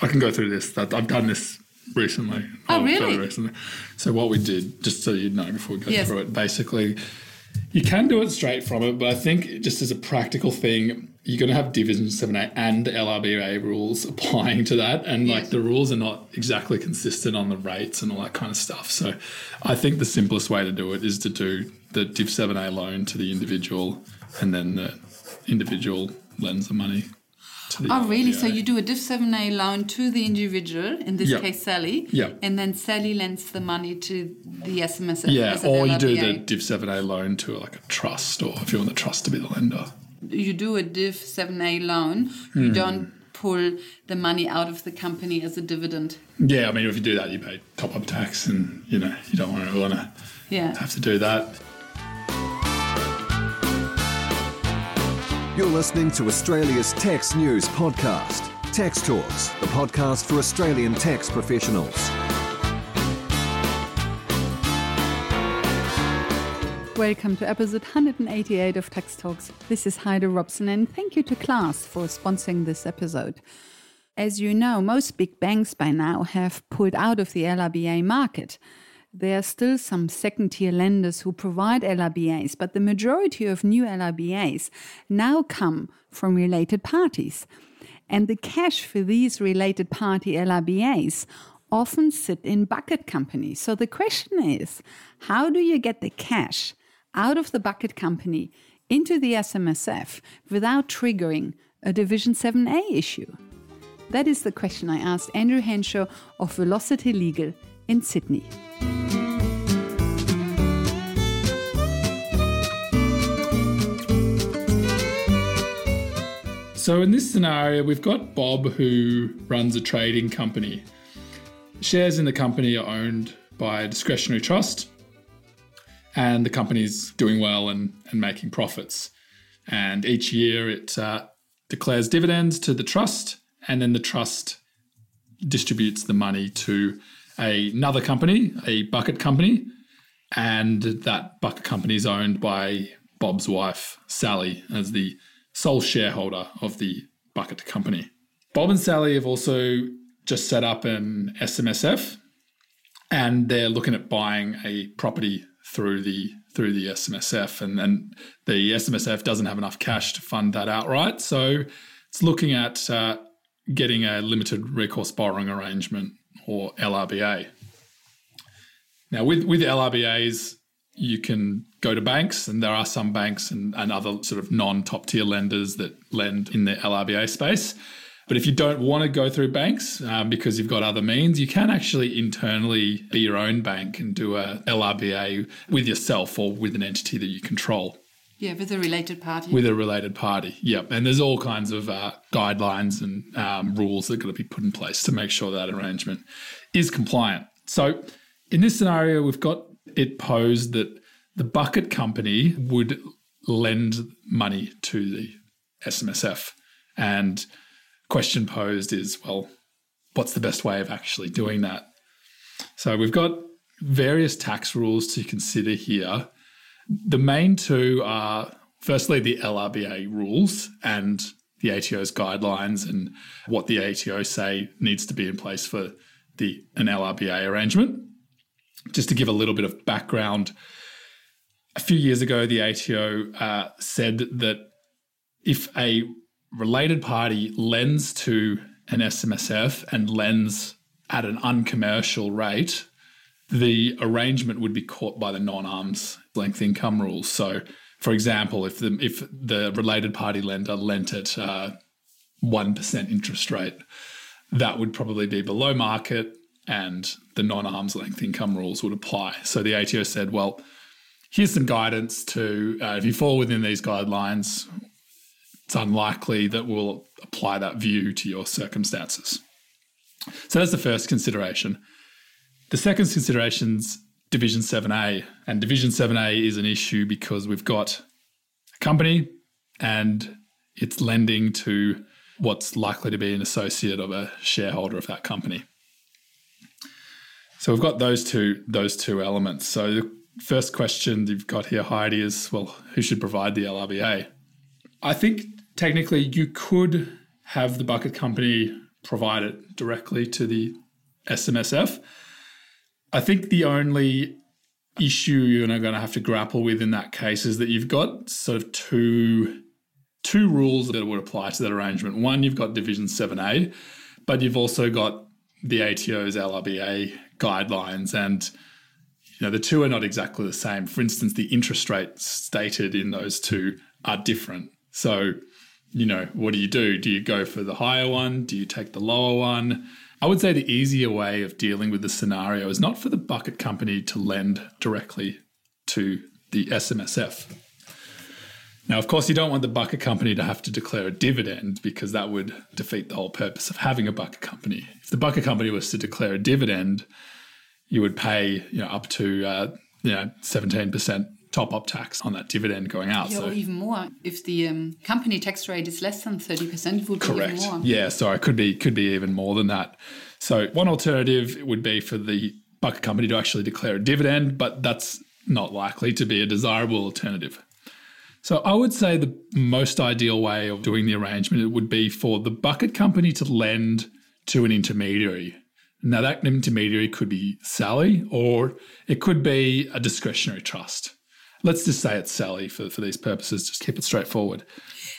I can go through this. I've I've done this recently. Oh, really? recently. So what we did, just so you know before we go Yes. through it, basically, you can do it straight from it, but I think just as a practical thing, you're going to have Division 7A and LRBA rules applying to that. And like the rules are not exactly consistent on the rates and all that kind of stuff. So I think the simplest way to do it is to do the Div 7A loan to the individual and then the individual lends the money Oh, really? So you do a Div 7A loan to the individual, in this Yeah. case Sally, Yeah. and then Sally lends the money to the SMSF. Yeah, or you do the Div 7A loan to like a trust, or if you want the trust to be the lender. You do a Div 7A loan, Hmm. you don't pull the money out of the company as a dividend. Yeah, I mean, if you do that, you pay top up tax, and you know you don't want to want to Yeah. have to do that. You're listening to Australia's Tax News Podcast, Tax Talks, the podcast for Australian tax professionals. Welcome to episode 188 of Tax Talks. This is Heidi Robson, and thank you to Class for sponsoring this episode. As you know, most big banks by now have pulled out of the LRBA market. There are still some second tier lenders who provide LRBAs, but the majority of new LRBAs now come from related parties. And the cash for these related party LRBAs often sit in bucket companies. So the question is how do you get the cash out of the bucket company into the SMSF without triggering a Division 7A issue? That is the question I asked Andrew Henshaw of Velocity Legal in Sydney. So in this scenario, we've got Bob who runs a trading company. Shares in the company are owned by a discretionary trust, and the company's doing well and, and making profits. And each year it uh, declares dividends to the trust, and then the trust distributes the money to another company, a bucket company, and that bucket company is owned by Bob's wife, Sally, as the sole shareholder of the bucket company. Bob and Sally have also just set up an SMSF, and they're looking at buying a property through the through the SMSF, and, the SMSF doesn't have enough cash to fund that outright, so it's looking at uh, getting a limited recourse borrowing arrangement or LRBA. Now, with with LRBAs, you can go to banks, and there are some banks and, and other sort of non top tier lenders that lend in the LRBA space. But if you don't want to go through banks um, because you've got other means, you can actually internally be your own bank and do a LRBA with yourself or with an entity that you control Yeah, with a related party. with a related party. Yep. And there's all kinds of uh, guidelines and um, rules that are going to be put in place to make sure that arrangement is compliant. So in this scenario, we've got it posed that the bucket company would lend money to the SMSF. And question posed is, well, what's the best way of actually doing that? So we've got various tax rules to consider here. The main two are firstly the LRBA rules and the ATO's guidelines and what the ATO say needs to be in place for the an LRBA arrangement. Just to give a little bit of background, a few years ago, the ATO uh, said that if a related party lends to an SMSF and lends at an uncommercial rate, the arrangement would be caught by the non-arm's length income rules. So, for example, if the if the related party lender lent at uh, one interest rate, that would probably be below market, and the non-arm's length income rules would apply. So the ATO said, well, here's some guidance to uh, if you fall within these guidelines, it's unlikely that we'll apply that view to your circumstances. So that's the first consideration. The second consideration is Division 7A. And Division 7A is an issue because we've got a company and it's lending to what's likely to be an associate of a shareholder of that company. So we've got those two those two elements. So the first question you've got here, Heidi, is well, who should provide the LRBA? I think technically you could have the bucket company provide it directly to the SMSF. I think the only issue you're going to have to grapple with in that case is that you've got sort of two two rules that would apply to that arrangement. One, you've got Division 7A, but you've also got the ATO's LRBA guidelines and you know the two are not exactly the same. For instance, the interest rates stated in those two are different. So, you know, what do you do? Do you go for the higher one? Do you take the lower one? I would say the easier way of dealing with the scenario is not for the bucket company to lend directly to the SMSF. Now, of course, you don't want the bucket company to have to declare a dividend because that would defeat the whole purpose of having a bucket company. If the bucket company was to declare a dividend, you would pay you know up to uh, you know seventeen percent top up tax on that dividend going out. Yeah, so or even more. If the um, company tax rate is less than thirty percent, it would correct. be even more. Yeah, so it could be could be even more than that. So one alternative would be for the bucket company to actually declare a dividend, but that's not likely to be a desirable alternative. So I would say the most ideal way of doing the arrangement would be for the bucket company to lend to an intermediary. Now that intermediary could be Sally or it could be a discretionary trust. Let's just say it's Sally for, for these purposes, just keep it straightforward.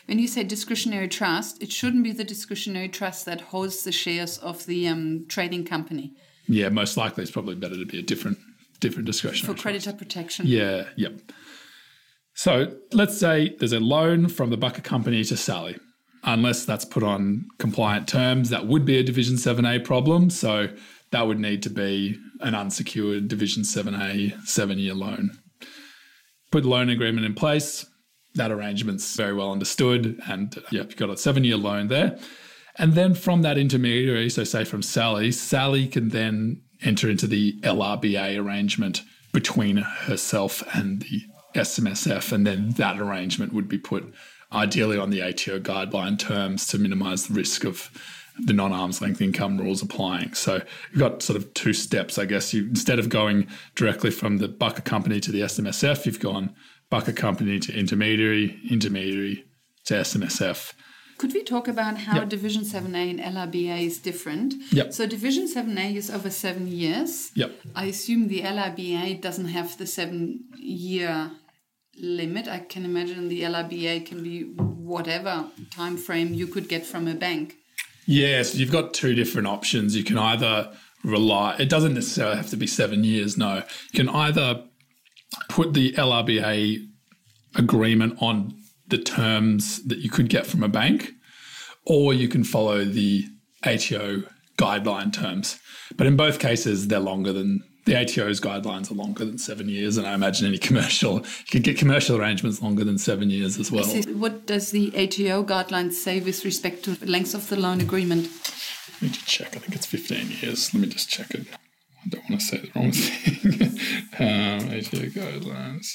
When you say discretionary trust, it shouldn't be the discretionary trust that holds the shares of the um, trading company Yeah, most likely it's probably better to be a different different discretionary for trust. creditor protection. Yeah, yep. So let's say there's a loan from the bucket company to Sally. Unless that's put on compliant terms, that would be a Division 7A problem. So that would need to be an unsecured Division 7A seven year loan. Put loan agreement in place. That arrangement's very well understood. And yep, you've got a seven year loan there. And then from that intermediary, so say from Sally, Sally can then enter into the LRBA arrangement between herself and the SMSF. And then that arrangement would be put ideally on the ATO guideline terms to minimize the risk of the non arm's length income rules applying. So you've got sort of two steps, I guess. You instead of going directly from the bucket company to the SMSF, you've gone bucket company to intermediary, intermediary to SMSF. Could we talk about how Yep. Division 7A and LRBA is different? Yep. So Division 7A is over seven years. Yep. I assume the LRBA doesn't have the seven year limit. I can imagine the LRBA can be whatever time frame you could get from a bank. Yes, you've got two different options. You can either rely, it doesn't necessarily have to be seven years, no. You can either put the LRBA agreement on the terms that you could get from a bank, or you can follow the ATO guideline terms. But in both cases, they're longer than the ATO's guidelines are longer than seven years, and I imagine any commercial you could get commercial arrangements longer than seven years as well. What does the ATO guidelines say with respect to the length of the loan agreement? Let me just check. I think it's 15 years. Let me just check it. I don't want to say the wrong thing. um, ATO guidelines.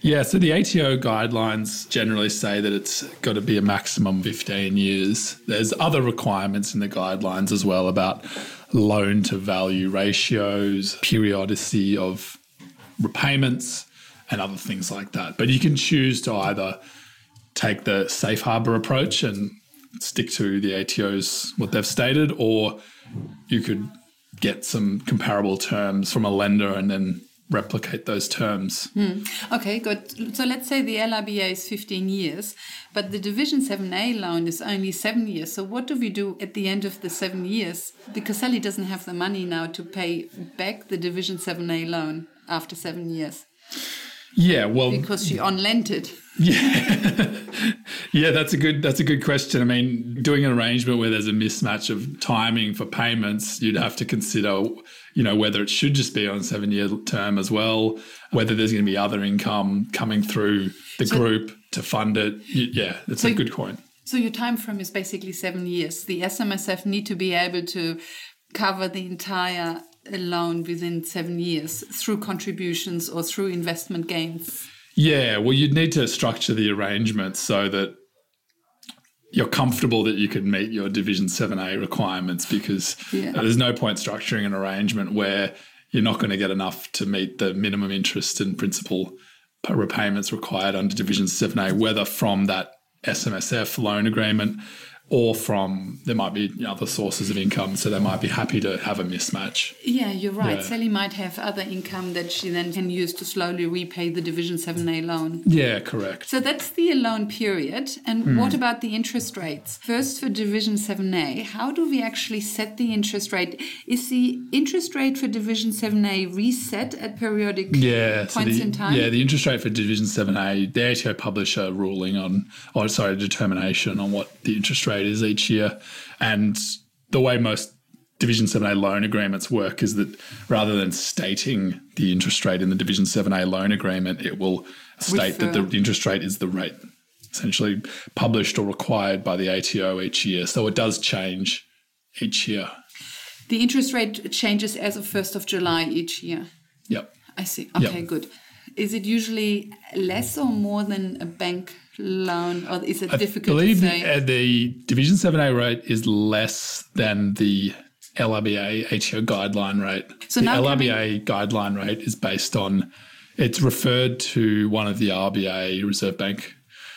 Yeah, so the ATO guidelines generally say that it's got to be a maximum 15 years. There's other requirements in the guidelines as well about loan to value ratios, periodicity of repayments, and other things like that. But you can choose to either take the safe harbor approach and stick to the ATOs what they've stated, or you could get some comparable terms from a lender and then replicate those terms. Hmm. Okay, good. So let's say the LRBA is 15 years, but the Division 7A loan is only seven years. So what do we do at the end of the seven years? Because Sally doesn't have the money now to pay back the Division 7A loan after seven years Yeah, well, because she lent it. yeah, that's a good that's a good question. I mean, doing an arrangement where there's a mismatch of timing for payments, you'd have to consider, you know, whether it should just be on seven year term as well, whether there's going to be other income coming through the group to fund it. Yeah, that's a good point. So your time frame is basically seven years. The SMSF need to be able to cover the entire loan within seven years through contributions or through investment gains. Yeah, well, you'd need to structure the arrangement so that you're comfortable that you can meet your Division 7A requirements because Yeah. there's no point structuring an arrangement where you're not going to get enough to meet the minimum interest and principal repayments required under Division 7A, whether from that SMSF loan agreement or from there might be other sources of income, so they might be happy to have a mismatch. Yeah, you're right. Yeah. Sally might have other income that she then can use to slowly repay the Division 7A loan. Yeah, correct. So that's the loan period. And Hmm. what about the interest rates? First, for Division 7A, how do we actually set the interest rate? Is the interest rate for Division 7A reset at periodic Yeah, so points the, in time? yeah, the interest rate for Division Seven A, the ATO publish a ruling on, or sorry, a determination on what the interest rate is each year, and the way most Division 7A loan agreements work is that rather than stating the interest rate in the Division 7A loan agreement, it will state that the interest rate is the rate essentially published or required by the ATO each year. So it does change each year. The interest rate changes as of 1st of July each year. Yep. I see. Okay, good. Is it usually less or more than a bank loan, or is it I difficult to believe the, uh, the Division 7A rate is less than the LRBA ATO guideline rate. So the LRBA guideline rate is based on, it's referred to one of the RBA Reserve Bank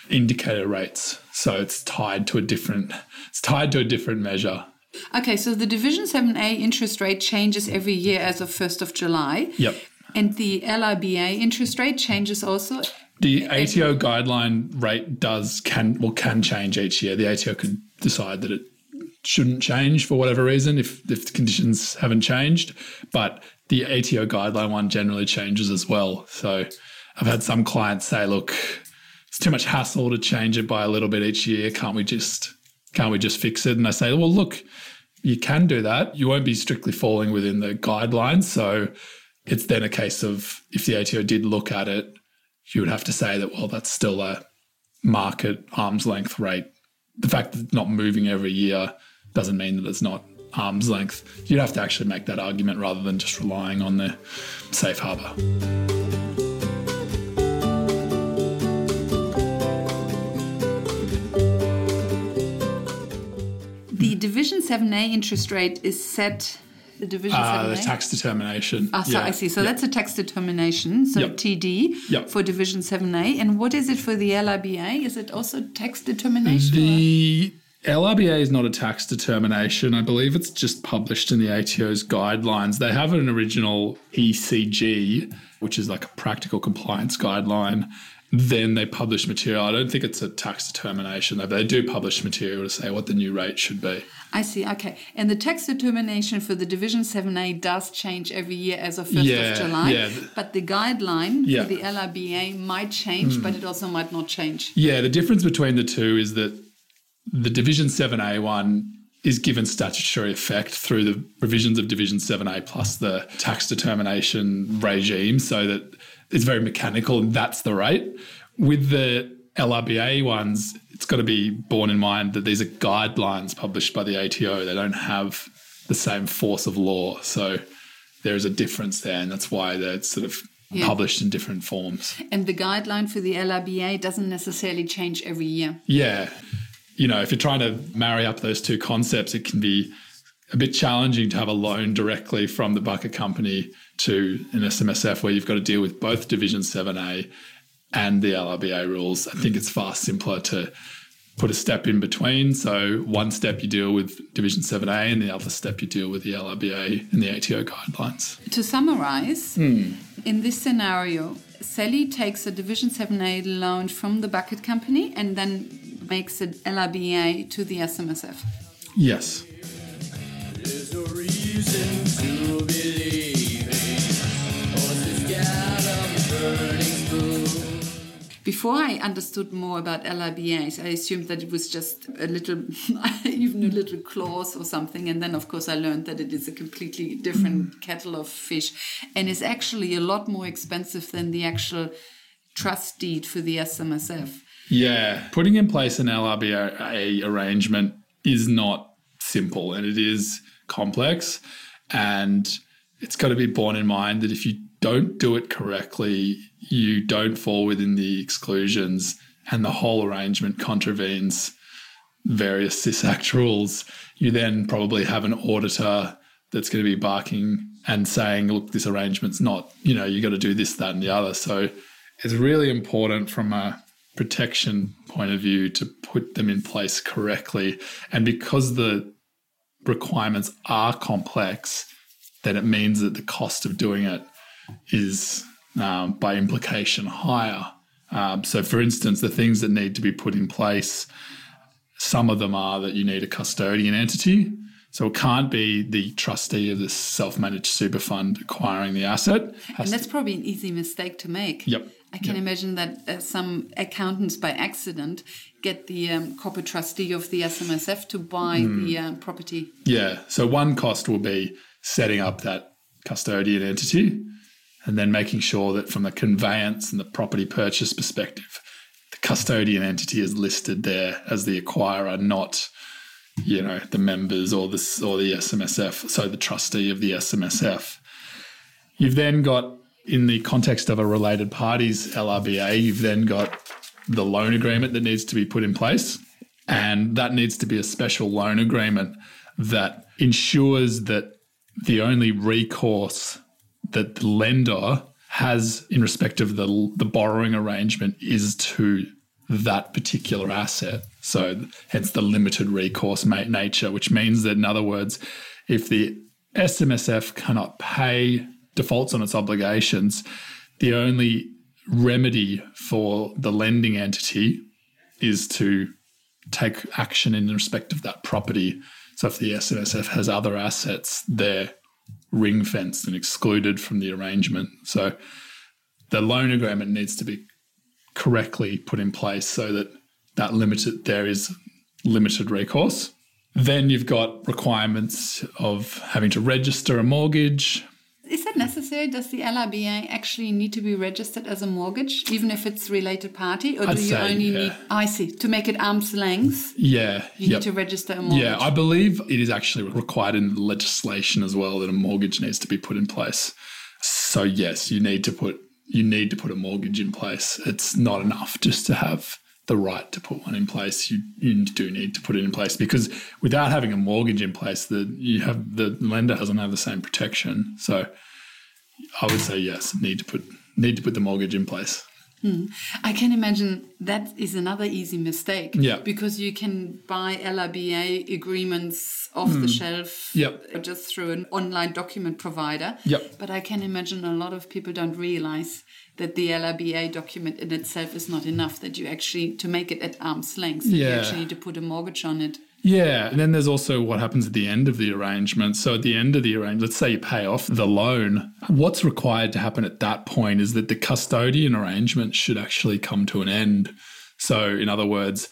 indicator rates. So it's tied to a different, it's tied to a different measure. Okay, so the Division 7A interest rate changes every year as of 1st of July. Yep. And the LRBA interest rate changes also. The ATO guideline rate does can well can change each year. The ATO could decide that it shouldn't change for whatever reason if if the conditions haven't changed. But the ATO guideline one generally changes as well. So I've had some clients say, look, it's too much hassle to change it by a little bit each year. Can't we just can't we just fix it? And I say, well, look, you can do that. You won't be strictly falling within the guidelines. So it's then a case of if the ATO did look at it, you would have to say that, well, that's still a market arm's length rate. The fact that it's not moving every year doesn't mean that it's not arm's length. You'd have to actually make that argument rather than just relying on the safe harbour. The Division 7A interest rate is set. The Division Uh, the tax determination. Ah, so Yeah. I see. So Yeah. that's a tax determination. So Yep. TD Yep. for Division 7A. And what is it for the LRBA? Is it also tax determination? The LRBA is not a tax determination. I believe it's just published in the ATO's guidelines. They have an original PCG, which is like a practical compliance guideline. Then they publish material. I don't think it's a tax determination, though. They do publish material to say what the new rate should be. I see. Okay. And the tax determination for the Division 7A does change every year as of 1st Yeah, of July. yeah. But the guideline Yeah. For the LRBA might change, but it also might not change. Yeah, the difference between the two is that the Division 7A one is given statutory effect through the provisions of Division 7A plus the tax determination regime, so that it's very mechanical and that's the rate. With the LRBA ones, it's got to be borne in mind that these are guidelines published by the ATO. They don't have the same force of law. So there is a difference there, and that's why they're sort of Yeah. published in different forms. And the guideline for the LRBA doesn't necessarily change every year. Yeah. You know, if you're trying to marry up those two concepts, it can be a bit challenging to have a loan directly from the bucket company to an SMSF where you've got to deal with both Division 7A and the LRBA rules. I think it's far simpler to put a step in between. So one step you deal with Division 7A and the other step you deal with the LRBA and the ATO guidelines. To summarize, Hmm. in this scenario, Sally takes a Division 7A loan from the bucket company and then makes an LRBA to the SMSF. Yes. Before I understood more about LRBAs, I assumed that it was just a little, even a little clause or something. And then, of course, I learned that it is a completely different kettle of fish and is actually a lot more expensive than the actual trust deed for the SMSF. Yeah, putting in place an LRBA arrangement is not simple and it is complex. And it's got to be borne in mind that if you don't do it correctly, you don't fall within the exclusions and the whole arrangement contravenes various SIS Act rules. You then probably have an auditor that's going to be barking and saying, look, this arrangement's not, you know, you got to do this, that, and the other. So it's really important from a protection point of view to put them in place correctly. And because the requirements are complex, then it means that the cost of doing it is, um, by implication, higher. Um, so, for instance, the things that need to be put in place, some of them are that you need a custodian entity. So it can't be the trustee of this self-managed super fund acquiring the asset. And Has to- that's probably an easy mistake to make. Yep. I can imagine that uh, some accountants by accident get the um, corporate trustee of the SMSF to buy Hmm. the uh, property. Yeah. So one cost will be setting up that custodian entity and then making sure that from the conveyance and the property purchase perspective, the custodian entity is listed there as the acquirer, not you know the members or this or the SMSF, so the trustee of the SMSF. You've then got in the context of a related parties LRBA, you've then got the loan agreement that needs to be put in place. And that needs to be a special loan agreement that ensures that the only recourse that the lender has in respect of the, the borrowing arrangement is to that particular asset. So, hence the limited recourse nature, which means that, in other words, if the SMSF cannot pay defaults on its obligations, the only remedy for the lending entity is to take action in respect of that property. So if the SMSF has other assets, they're ring fenced and excluded from the arrangement. So the loan agreement needs to be correctly put in place so that that limited there is limited recourse. Then you've got requirements of having to register a mortgage, Is that necessary? Does the LRBA actually need to be registered as a mortgage, even if it's related party, or I'd do you say, only yeah. need? I see. To make it arm's length, Yeah. you yep. need to register a mortgage. Yeah, I believe it is actually required in the legislation as well that a mortgage needs to be put in place. So yes, you need to put you need to put a mortgage in place. It's not enough just to have the right to put one in place. You you do need to put it in place because without having a mortgage in place, the you have the lender doesn't have the same protection. So I would say yes, need to put need to put the mortgage in place. I can imagine that is another easy mistake. Yeah. Because you can buy LRBA agreements off the shelf Hmm. Yep. just through an online document provider. Yep. But I can imagine a lot of people don't realize that the LRBA document in itself is not enough, that you actually, to make it at arm's length, you actually need to put a mortgage on it. Yeah, and then there's also what happens at the end of the arrangement. So at the end of the arrangement, let's say you pay off the loan. What's required to happen at that point is that the custodian arrangement should actually come to an end. So in other words,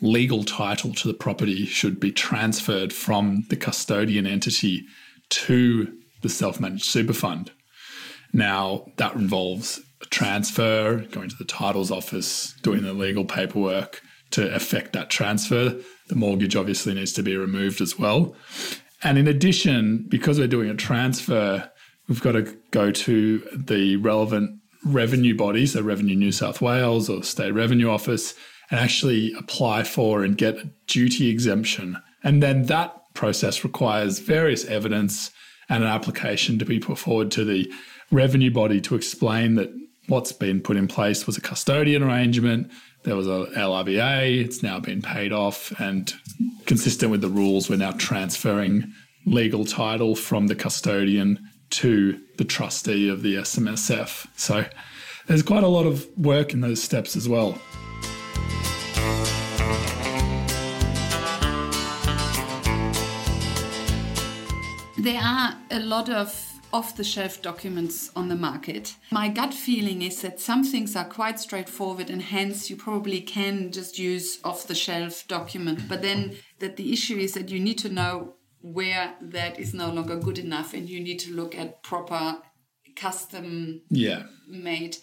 legal title to the property should be transferred from the custodian entity to the self-managed super fund. Now, that involves a transfer, going to the titles office, doing the legal paperwork to affect that transfer. The mortgage obviously needs to be removed as well. And in addition, because we're doing a transfer, we've got to go to the relevant revenue bodies, so Revenue New South Wales or State Revenue Office, and actually apply for and get a duty exemption. And then that process requires various evidence and an application to be put forward to the revenue body to explain that what's been put in place was a custodian arrangement. There was a LRBA, it's now been paid off, and consistent with the rules, we're now transferring legal title from the custodian to the trustee of the SMSF. So there's quite a lot of work in those steps as well. There are a lot of off the shelf documents on the market. My gut feeling is that some things are quite straightforward and hence you probably can just use off the shelf document. But then that the issue is that you need to know where that is no longer good enough and you need to look at proper custom Yeah. made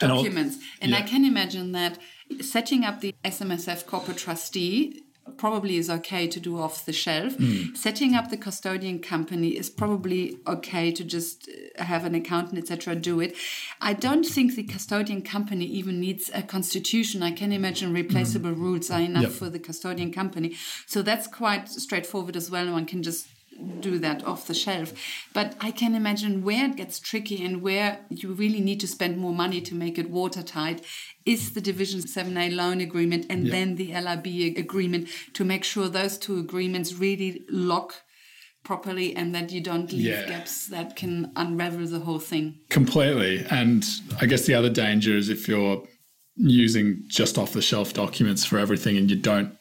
And al- documents. And I yeah. can imagine that setting up the SMSF corporate trustee probably is okay to do off the shelf. Hmm. Setting up the custodian company is probably okay to just uh, have an accountant, etc., do it. I don't think the custodian company even needs a constitution. I can imagine replaceable rules are enough. Yep. for the custodian company. So that's quite straightforward as well. One can just do that off the shelf. But I can imagine where it gets tricky and where you really need to spend more money to make it watertight is the Division 7A loan agreement and then the LRB agreement to make sure those two agreements really lock properly and that you don't leave Yeah. gaps that can unravel the whole thing. Completely. And I guess the other danger is if you're using just off the shelf documents for everything and you don't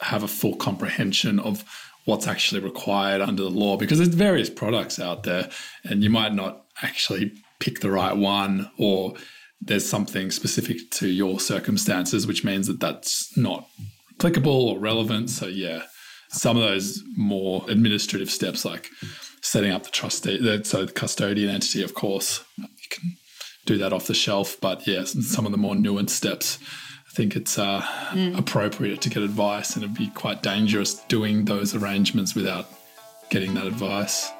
have a full comprehension of what's actually required under the law because there's various products out there and you might not actually pick the right one or there's something specific to your circumstances which means that that's not applicable or relevant. So yeah some of those more administrative steps like setting up the trustee so the custodian entity of course you can do that off the shelf. But yes some of the more nuanced steps I think it's uh, appropriate to get advice, and it'd be quite dangerous doing those arrangements without getting that advice.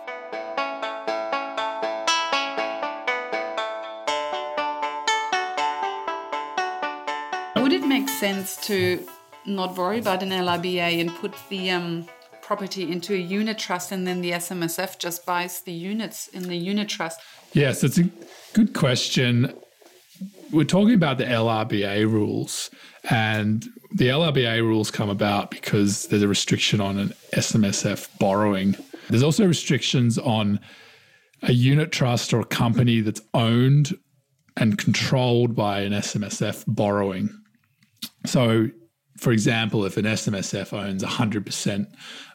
Would it make sense to not worry about an LRBA and put the um, property into a unit trust and then the SMSF just buys the units in the unit trust? Yes, it's a good question. We're talking about the LRBA rules, and the LRBA rules come about because there's a restriction on an SMSF borrowing. There's also restrictions on a unit trust or a company that's owned and controlled by an SMSF borrowing. So, for example, if an SMSF owns 100%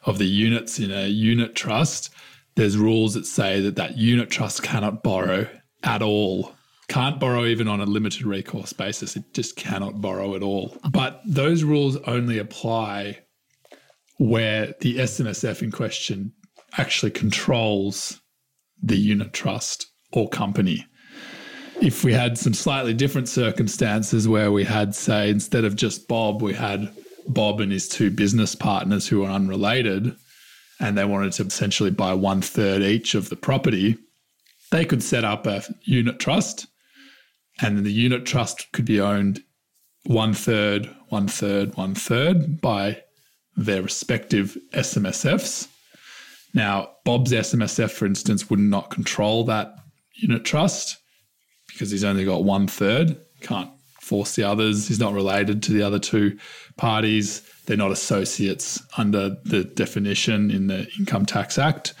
of the units in a unit trust, there's rules that say that that unit trust cannot borrow at all. Can't borrow even on a limited recourse basis. It just cannot borrow at all. But those rules only apply where the SMSF in question actually controls the unit trust or company. If we had some slightly different circumstances where we had, say, instead of just Bob, we had Bob and his two business partners who are unrelated, and they wanted to essentially buy one third each of the property, they could set up a unit trust, and then the unit trust could be owned one third, one third, one third by their respective SMSFs. Now, Bob's SMSF, for instance, would not control that unit trust because he's only got one third. Can't force the others. He's not related to the other two parties. They're not associates under the definition in the Income Tax Act.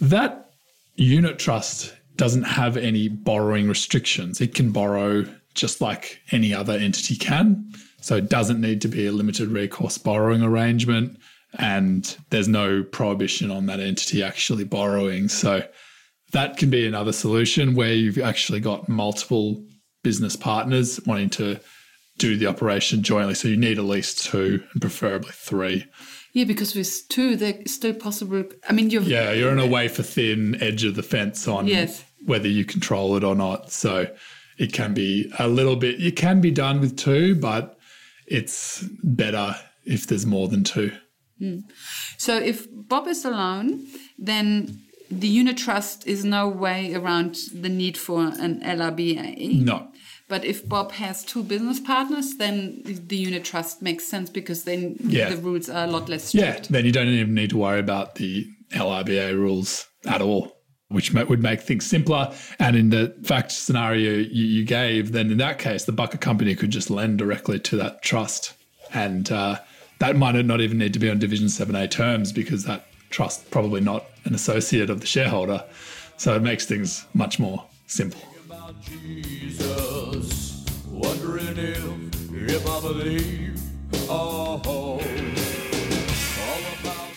That unit trust doesn't have any borrowing restrictions. It can borrow just like any other entity can. So it doesn't need to be a limited recourse borrowing arrangement. And there's no prohibition on that entity actually borrowing. So that can be another solution where you've actually got multiple business partners wanting to do the operation jointly. So you need at least two and preferably three. Yeah, because with two, they're still possible. I mean, you're Yeah, you're on a wafer thin edge of the fence on Yes. whether you control it or not. So it can be a little bit, it can be done with two, but it's better if there's more than two. Hmm. So if Bob is alone, then the unit trust is no way around the need for an LRBA. No. But if Bob has two business partners, then the unit trust makes sense because then Yeah. the rules are a lot less strict. Yeah, then you don't even need to worry about the LRBA rules at all, which would make things simpler. And in the fact scenario you, you gave, then in that case, the bucket company could just lend directly to that trust. And uh, that might not even need to be on Division 7A terms because that trust probably not an associate of the shareholder. So it makes things much more simple. about Jesus,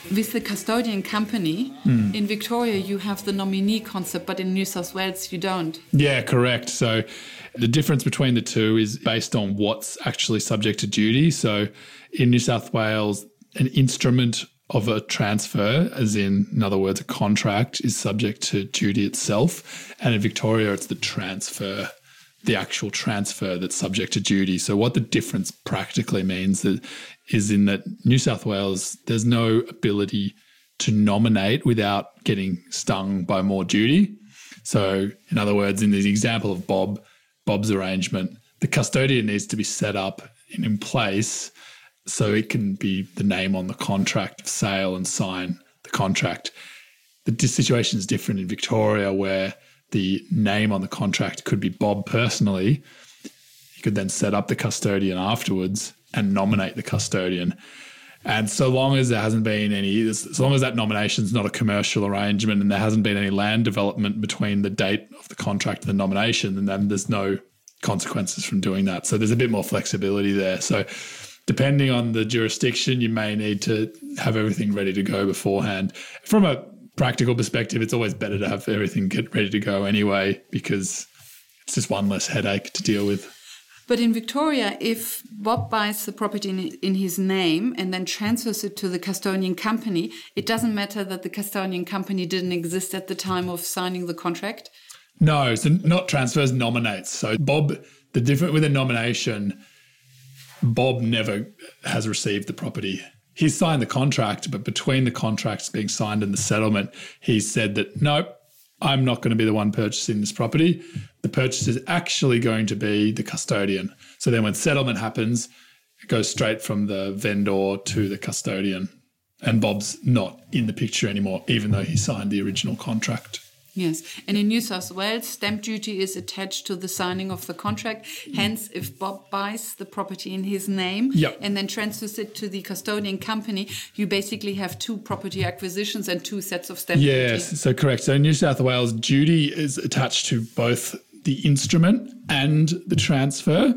With the custodian company, Hmm. in Victoria, you have the nominee concept, but in New South Wales, you don't. Yeah, correct. So the difference between the two is based on what's actually subject to duty. So in New South Wales, an instrument of a transfer, as in, in other words, a contract, is subject to duty itself. And in Victoria, it's the transfer, the actual transfer that's subject to duty. So what the difference practically means is in that New South Wales, there's no ability to nominate without getting stung by more duty. So, in other words, in the example of Bob, Bob's arrangement, the custodian needs to be set up and in place so it can be the name on the contract of sale and sign the contract. The situation is different in Victoria, where the name on the contract could be Bob personally. You could then set up the custodian afterwards and nominate the custodian. And so long as there hasn't been any, as long as that nomination is not a commercial arrangement and there hasn't been any land development between the date of the contract and the nomination, then there's no consequences from doing that. So there's a bit more flexibility there. So depending on the jurisdiction, you may need to have everything ready to go beforehand. From a practical perspective, it's always better to have everything get ready to go anyway because it's just one less headache to deal with. But in Victoria, if Bob buys the property in, in, his name and then transfers it to the custodian company, it doesn't matter that the custodian company didn't exist at the time of signing the contract? No, so not transfers, nominates. So Bob, the different with a nomination, Bob never has received the property. He's signed the contract, but between the contracts being signed and the settlement, he said that nope, I'm not going to be the one purchasing this property. The purchase is actually going to be the custodian. So then when settlement happens, it goes straight from the vendor to the custodian. And Bob's not in the picture anymore, even though he signed the original contract. Yes, and in New South Wales, stamp duty is attached to the signing of the contract. Hence, if Bob buys the property in his name yep. and then transfers it to the custodian company, you basically have two property acquisitions and two sets of stamp yes, duty. Yes, so correct. So in New South Wales, duty is attached to both the instrument and the transfer.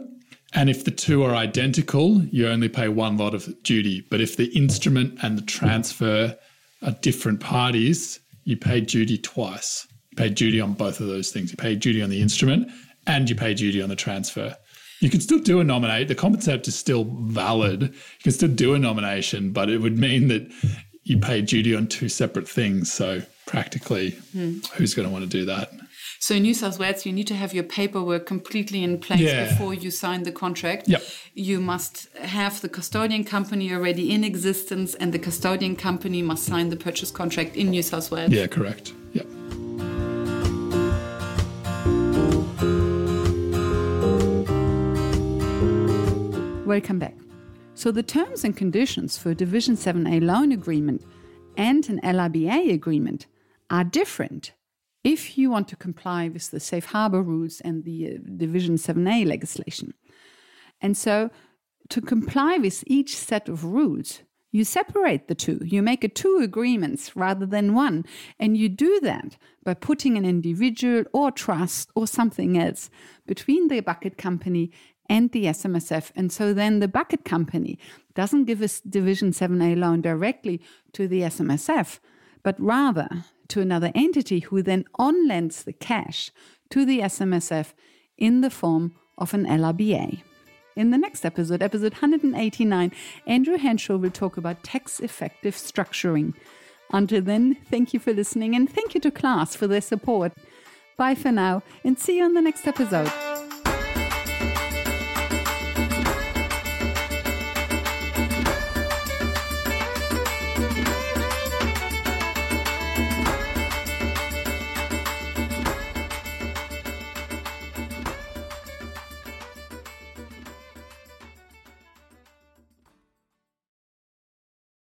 And if the two are identical, you only pay one lot of duty. But if the instrument and the transfer are different parties, you pay duty twice pay duty on both of those things. You pay duty on the instrument and you pay duty on the transfer. You can still do a nominate. The concept is still valid. You can still do a nomination, but it would mean that you pay duty on two separate things. So practically, hmm. who's going to want to do that? So in New South Wales, you need to have your paperwork completely in place yeah. before you sign the contract. Yep. You must have the custodian company already in existence, and the custodian company must sign the purchase contract in New South Wales. Yeah, correct. Yep. Welcome back. So the terms and conditions for a Division 7A loan agreement and an LRBA agreement are different if you want to comply with the safe harbor rules and the uh, Division 7A legislation. And so to comply with each set of rules, you separate the two. You make two agreements rather than one. And you do that by putting an individual or trust or something else between the bucket company and the SMSF. And so then the bucket company doesn't give a Division 7A loan directly to the SMSF, but rather to another entity who then on lends the cash to the SMSF in the form of an LRBA. In the next episode, episode 189, Andrew Henshaw will talk about tax effective structuring. Until then, thank you for listening and thank you to class for their support. Bye for now and see you on the next episode.